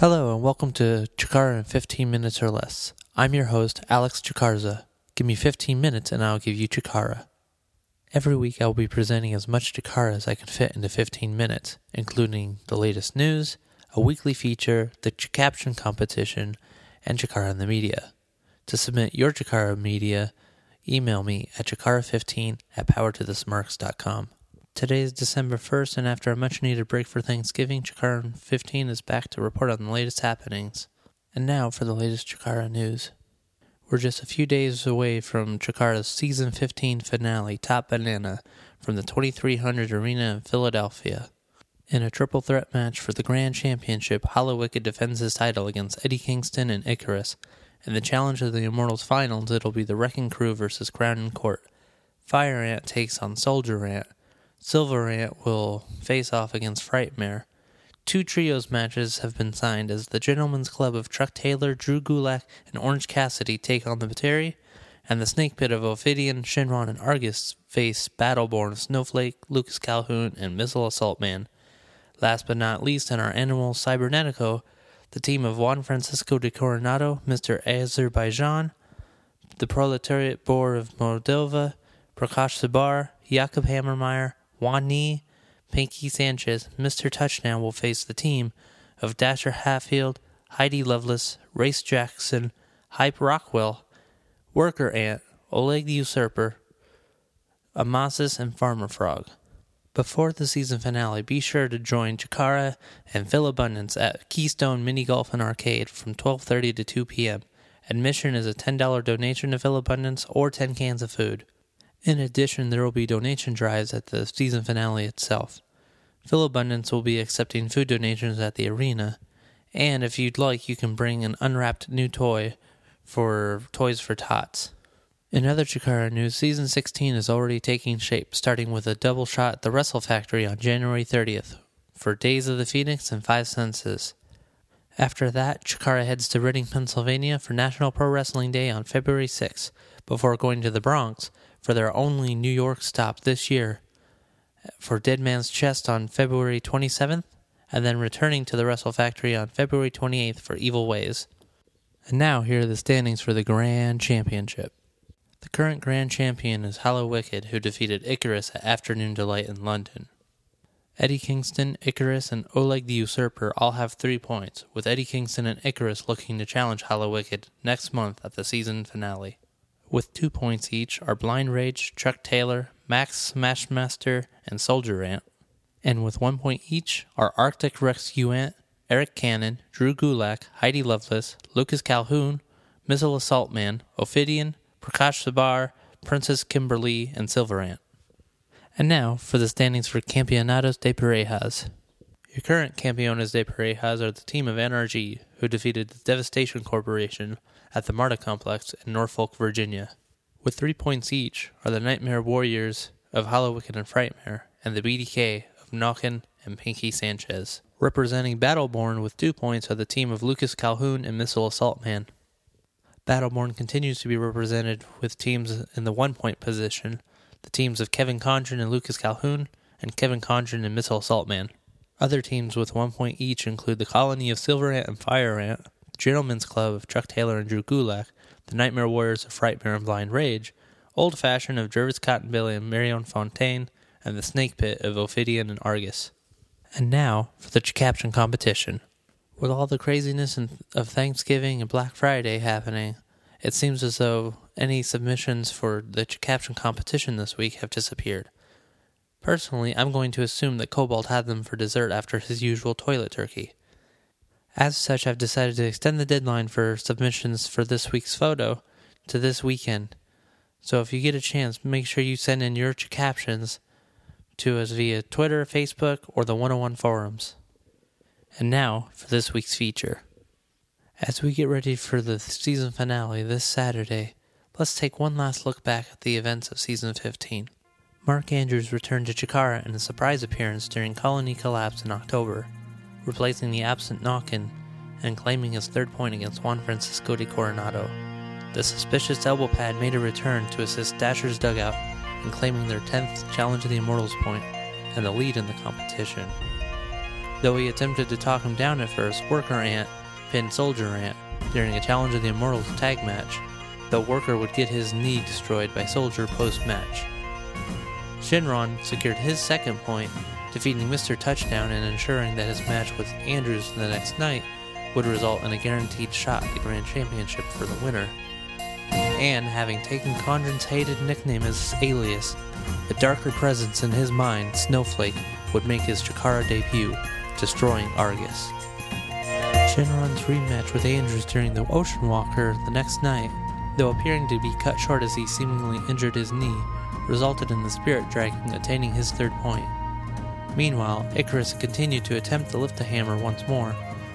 Hello and welcome to Chikara in 15 minutes or less. I'm your host, Alex Chikarza. Give me 15 minutes and I'll give you Chikara. Every week I will be presenting as much Chikara as I can fit into 15 minutes, including the latest news, a weekly feature, the Chikaption competition, and Chikara in the media. To submit your Chikara media, email me at chikara15 at powertothesmarks.com. Today is December 1st, and after a much needed break for Thanksgiving, Chikara 15 is back to report on the latest happenings. And now for the latest Chikara news. We're just a few days away from Chikara's season 15 finale, Top Banana, from the 2300 Arena in Philadelphia. In a triple threat match for the Grand Championship, Hallowicked defends his title against Eddie Kingston and Icarus. In the Challenge of the Immortals finals, it'll be the Wrecking Crew versus Crown and Court. Fire Ant takes on Soldier Ant. Silver Ant will face off against Frightmare. Two trios matches have been signed as the Gentlemen's Club of Chuck Taylor, Drew Gulak, and Orange Cassidy take on the Batiri, and the Snake Pit of Ophidian, Shynron, and Argus face Battleborn, Snowflake, Lucas Calhoun, and Missile Assault Man. Last but not least, in our animal Cybernetico, the team of Juan Francisco de Coronado, Mr. Azerbaijan, the Proletariat Boar of Moldova, Prakash Sabar, Jakob Hammermeyer, Juan Ni, Pinky Sanchez, Mr. Touchdown will face the team of Dasher Hatfield, Heidi Lovelace, Race Jaxon, Hype Rockwell, Worker Ant, Oleg the Usurper, Amasis, and Farmer Frog. Before the season finale, be sure to join Chikara and Philabundance at Keystone Mini Golf and Arcade from 12:30 to 2 p.m. Admission is a $10 donation to Philabundance or 10 cans of food. In addition, there will be donation drives at the season finale itself. Philabundance will be accepting food donations at the arena, and if you'd like, you can bring an unwrapped new toy for Toys for Tots. In other Chikara news, season 16 is already taking shape, starting with a double shot at the Wrestle Factory on January 30th for Days of the Phoenix and Five Senses. After that, Chikara heads to Reading, Pennsylvania for National Pro Wrestling Day on February 6th, before going to the Bronx for their only New York stop this year for Dead Man's Chest on February 27th, and then returning to the Wrestle Factory on February 28th for Evil Ways. And now, here are the standings for the Grand Championship. The current Grand Champion is Hallowicked, who defeated Icarus at Afternoon Delight in London. Eddie Kingston, Icarus, and Oleg the Usurper all have three points, with Eddie Kingston and Icarus looking to challenge Hallowicked next month at the season finale. With two points each are Blind Rage, Chuck Taylor, Max Smashmaster, and Soldier Ant. And with one point each are Arctic Rescue Ant, Eric Cannon, Drew Gulak, Heidi Lovelace, Lucas Calhoun, Missile Assault Man, Ophidian, Prakash Sabar, Princess Kimberly, and Silver Ant. And now for the standings for Campeonatos de Parejas. Your current Campeones de Parejas are the team of NRG, who defeated the Devastation Corporation at the MARTA complex in Norfolk, Virginia. With three points each are the Nightmare Warriors of Hallowicked and Frightmare and the BDK of Nokken and Pinky Sanchez. Representing Battleborn with two points are the team of Lucas Calhoun and Missile Assault Man. Battleborn continues to be represented with teams in the one point position, the teams of Kevin Condron and Lucas Calhoun, and Kevin Condron and Missile Assault Man. Other teams with one point each include the Colony of Silver Ant and Fire Ant, Gentlemen's Club of Chuck Taylor and Drew Gulak, the Nightmare Warriors of Frightmare and Blind Rage, Old Fashioned of Jervis Cottonbelly and Marion Fontaine, and the Snake Pit of Ophidian and Argus. And now for the Chikaption competition. With all the craziness of Thanksgiving and Black Friday happening, it seems as though any submissions for the Chikaption competition this week have disappeared. Personally, I'm going to assume that Kobald had them for dessert after his usual toilet turkey. As such, I've decided to extend the deadline for submissions for this week's photo to this weekend. So if you get a chance, make sure you send in your captions to us via Twitter, Facebook, or the 101 forums. And now for this week's feature. As we get ready for the season finale this Saturday, let's take one last look back at the events of season 15. Mark Andrews returned to Chikara in a surprise appearance during Colony Collapse in October, replacing the absent Nokken and claiming his third point against Juan Francisco de Coronado. The suspicious elbow pad made a return to assist Dasher's dugout in claiming their 10th Challenge of the Immortals point and the lead in the competition. Though he attempted to talk him down at first, Worker Ant pinned Soldier Ant during a Challenge of the Immortals tag match, though Worker would get his knee destroyed by Soldier post match. Shynron secured his second point, defeating Mr. Touchdown and ensuring that his match with Andrews the next night would result in a guaranteed shot at the Grand Championship for the winner. And having taken Condron's hated nickname as his alias, a darker presence in his mind, Snowflake, would make his Chikara debut, destroying Argus. Shynron's rematch with Andrews during the Ocean Walker the next night, though appearing to be cut short as he seemingly injured his knee, resulted in the Spirit Dragon attaining his third point. Meanwhile, Icarus continued to attempt to lift the hammer once more,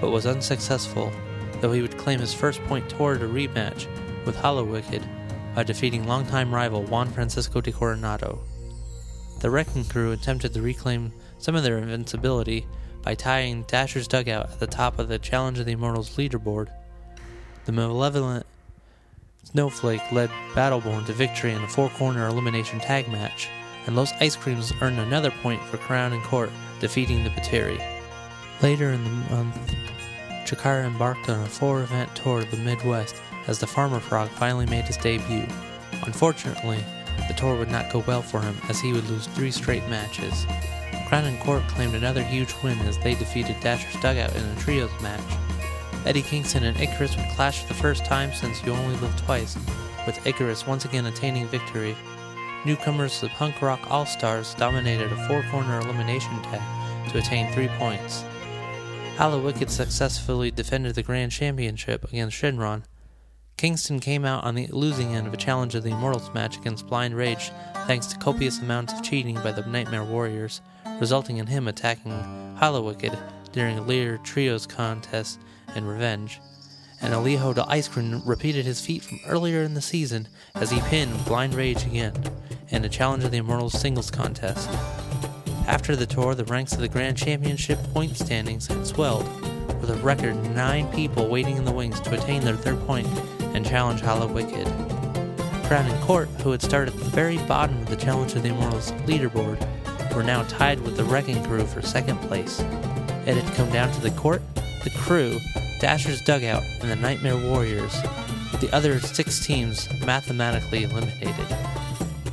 but was unsuccessful, though he would claim his first point toward a rematch with Hallowicked by defeating longtime rival Juan Francisco de Coronado. The Wrecking Crew attempted to reclaim some of their invincibility by tying Dasher's dugout at the top of the Challenge of the Immortals leaderboard. The malevolent Snowflake led Battleborn to victory in a four corner elimination tag match, and Los Ice Creams earned another point for Crown and Court, defeating the Batiri. Later in the month, Chikara embarked on a four event tour of the Midwest as the Farmer Frog finally made his debut. Unfortunately, the tour would not go well for him as he would lose three straight matches. Crown and Court claimed another huge win as they defeated Dasher's Dugout in a trios match. Eddie Kingston and Icarus would clash for the first time since You Only Live Twice, with Icarus once again attaining victory. Newcomers the Punk Rock All Stars dominated a four corner elimination tag to attain three points. Hallowicked successfully defended the Grand Championship against Shynron. Kingston came out on the losing end of a Challenge of the Immortals match against Blind Rage thanks to copious amounts of cheating by the Nightmare Warriors, resulting in him attacking Hallowicked during a later trios contest and revenge. And El Hijo del Ice Cream repeated his feat from earlier in the season as he pinned Blind Rage again in a Challenge of the Immortals singles contest. After the tour, the ranks of the Grand Championship point standings had swelled, with a record nine people waiting in the wings to attain their third point and challenge Hallowicked. Crown and Court, who had started at the very bottom of the Challenge of the Immortals leaderboard, were now tied with the Wrecking Crew for second place. It had come down to the Court, the Crew, Dasher's Dugout, and the Nightmare Warriors, the other six teams mathematically eliminated.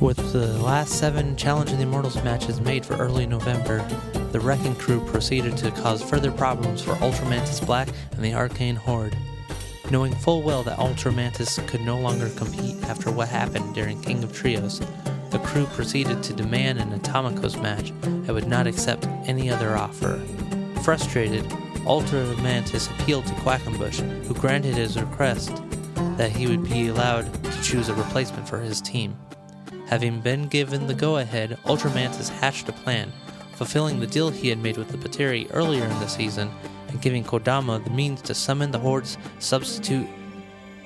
With the last seven Challenge of the Immortals matches made for early November, the Wrecking Crew proceeded to cause further problems for Ultramantis Black and the Arcane Horde. Knowing full well that Ultramantis could no longer compete after what happened during King of Trios, the crew proceeded to demand an Atomicos match and would not accept any other offer. Frustrated, Ultramantis appealed to Quackenbush, who granted his request that he would be allowed to choose a replacement for his team. Having been given the go ahead, Ultramantis hatched a plan, fulfilling the deal he had made with the Batiri earlier in the season and giving Kodama the means to summon the Horde's substitute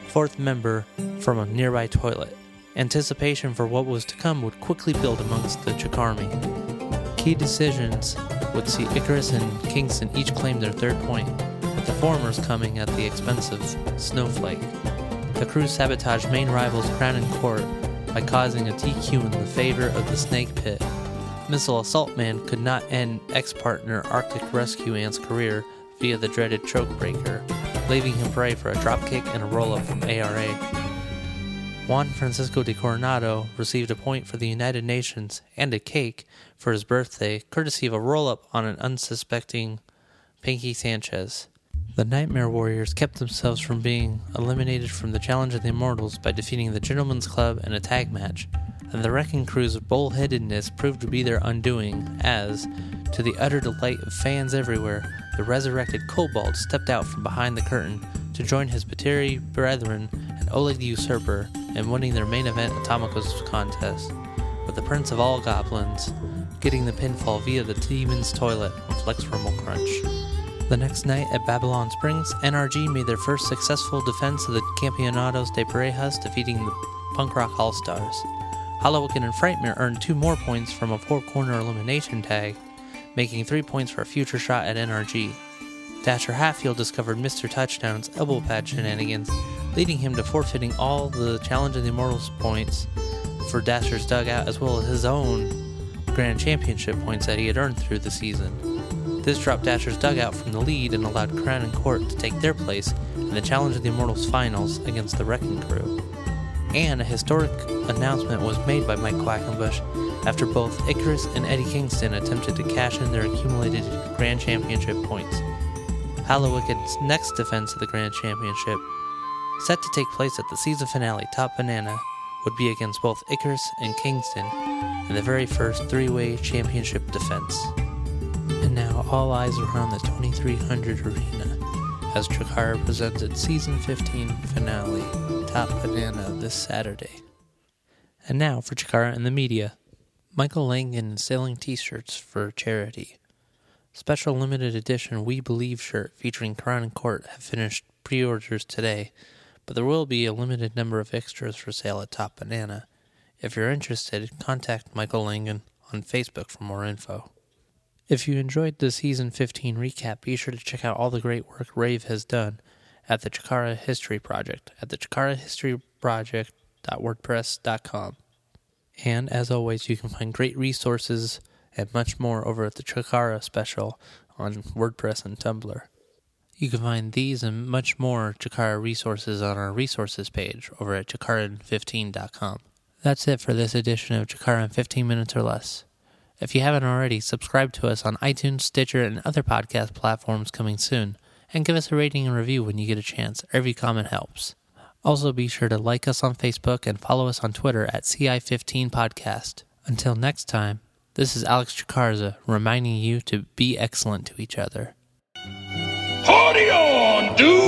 fourth member from a nearby toilet. Anticipation for what was to come would quickly build amongst the Chikarmy. Key decisions would see Icarus and Kingston each claim their third point, with the former's coming at the expense of Snowflake. The crew sabotaged main rivals Crown and Court by causing a DQ in the favor of the Snake Pit. Missile Assault Man could not end ex partner Arctic Rescue Ant's career via the dreaded choke breaker, leaving him prey for a dropkick and a roll up from ARA. Juan Francisco de Coronado received a point for the United Nations and a cake for his birthday, courtesy of a roll up on an unsuspecting Pinky Sanchez. The Nightmare Warriors kept themselves from being eliminated from the Challenge of the Immortals by defeating the Gentleman's Club in a tag match, and the Wrecking Crew's bullheadedness proved to be their undoing, as, to the utter delight of fans everywhere, the resurrected Kobald stepped out from behind the curtain to join his Batiri brethren and Oleg the Usurper in winning their main event Atomicos contest, with the Prince of All Goblins getting the pinfall via the Demon's Toilet on Flex Rumblecrunch. The next night at Babylon Springs, NRG made their first successful defense of the Campeonatos de Parejas, defeating the Punk Rock All Stars. Hallowicked and Frightmare earned two more points from a four corner elimination tag, making three points for a future shot at NRG. Dasher Hatfield discovered Mr. Touchdown's elbow pad shenanigans, leading him to forfeiting all the Challenge of the Immortals points for Dasher's dugout as well as his own Grand Championship points that he had earned through the season. This dropped Dasher's dugout from the lead and allowed Crown and Court to take their place in the Challenge of the Immortals finals against the Wrecking Crew. And a historic announcement was made by Mike Quackenbush after both Icarus and Eddie Kingston attempted to cash in their accumulated Grand Championship points. Hallowicked's next defense of the Grand Championship, set to take place at the season finale Top Banana, would be against both Icarus and Kingston in the very first three way championship defense. Now all eyes are on the 2300 arena as Chikara presents its season 15 finale, Top Banana, this Saturday. And now for Chikara and the media. Michael Langen selling t shirts for charity. Special limited edition We Believe shirt featuring Crown and Court have finished pre orders today, but there will be a limited number of extras for sale at Top Banana. If you're interested, contact Michael Langen on Facebook for more info. If you enjoyed the season 15 recap, be sure to check out all the great work Rave has done at the Chikara History Project at the chikarahistoryproject.wordpress.com. And as always, you can find great resources and much more over at the Chikara special on WordPress and Tumblr. You can find these and much more Chikara resources on our resources page over at chikaran15.com. That's it for this edition of Chikara in 15 minutes or less. If you haven't already, subscribe to us on iTunes, Stitcher, and other podcast platforms coming soon, and give us a rating and review when you get a chance. Every comment helps. Also, be sure to like us on Facebook and follow us on Twitter at CI15 Podcast. Until next time, this is Alex Chikarza reminding you to be excellent to each other. Party on, dudes!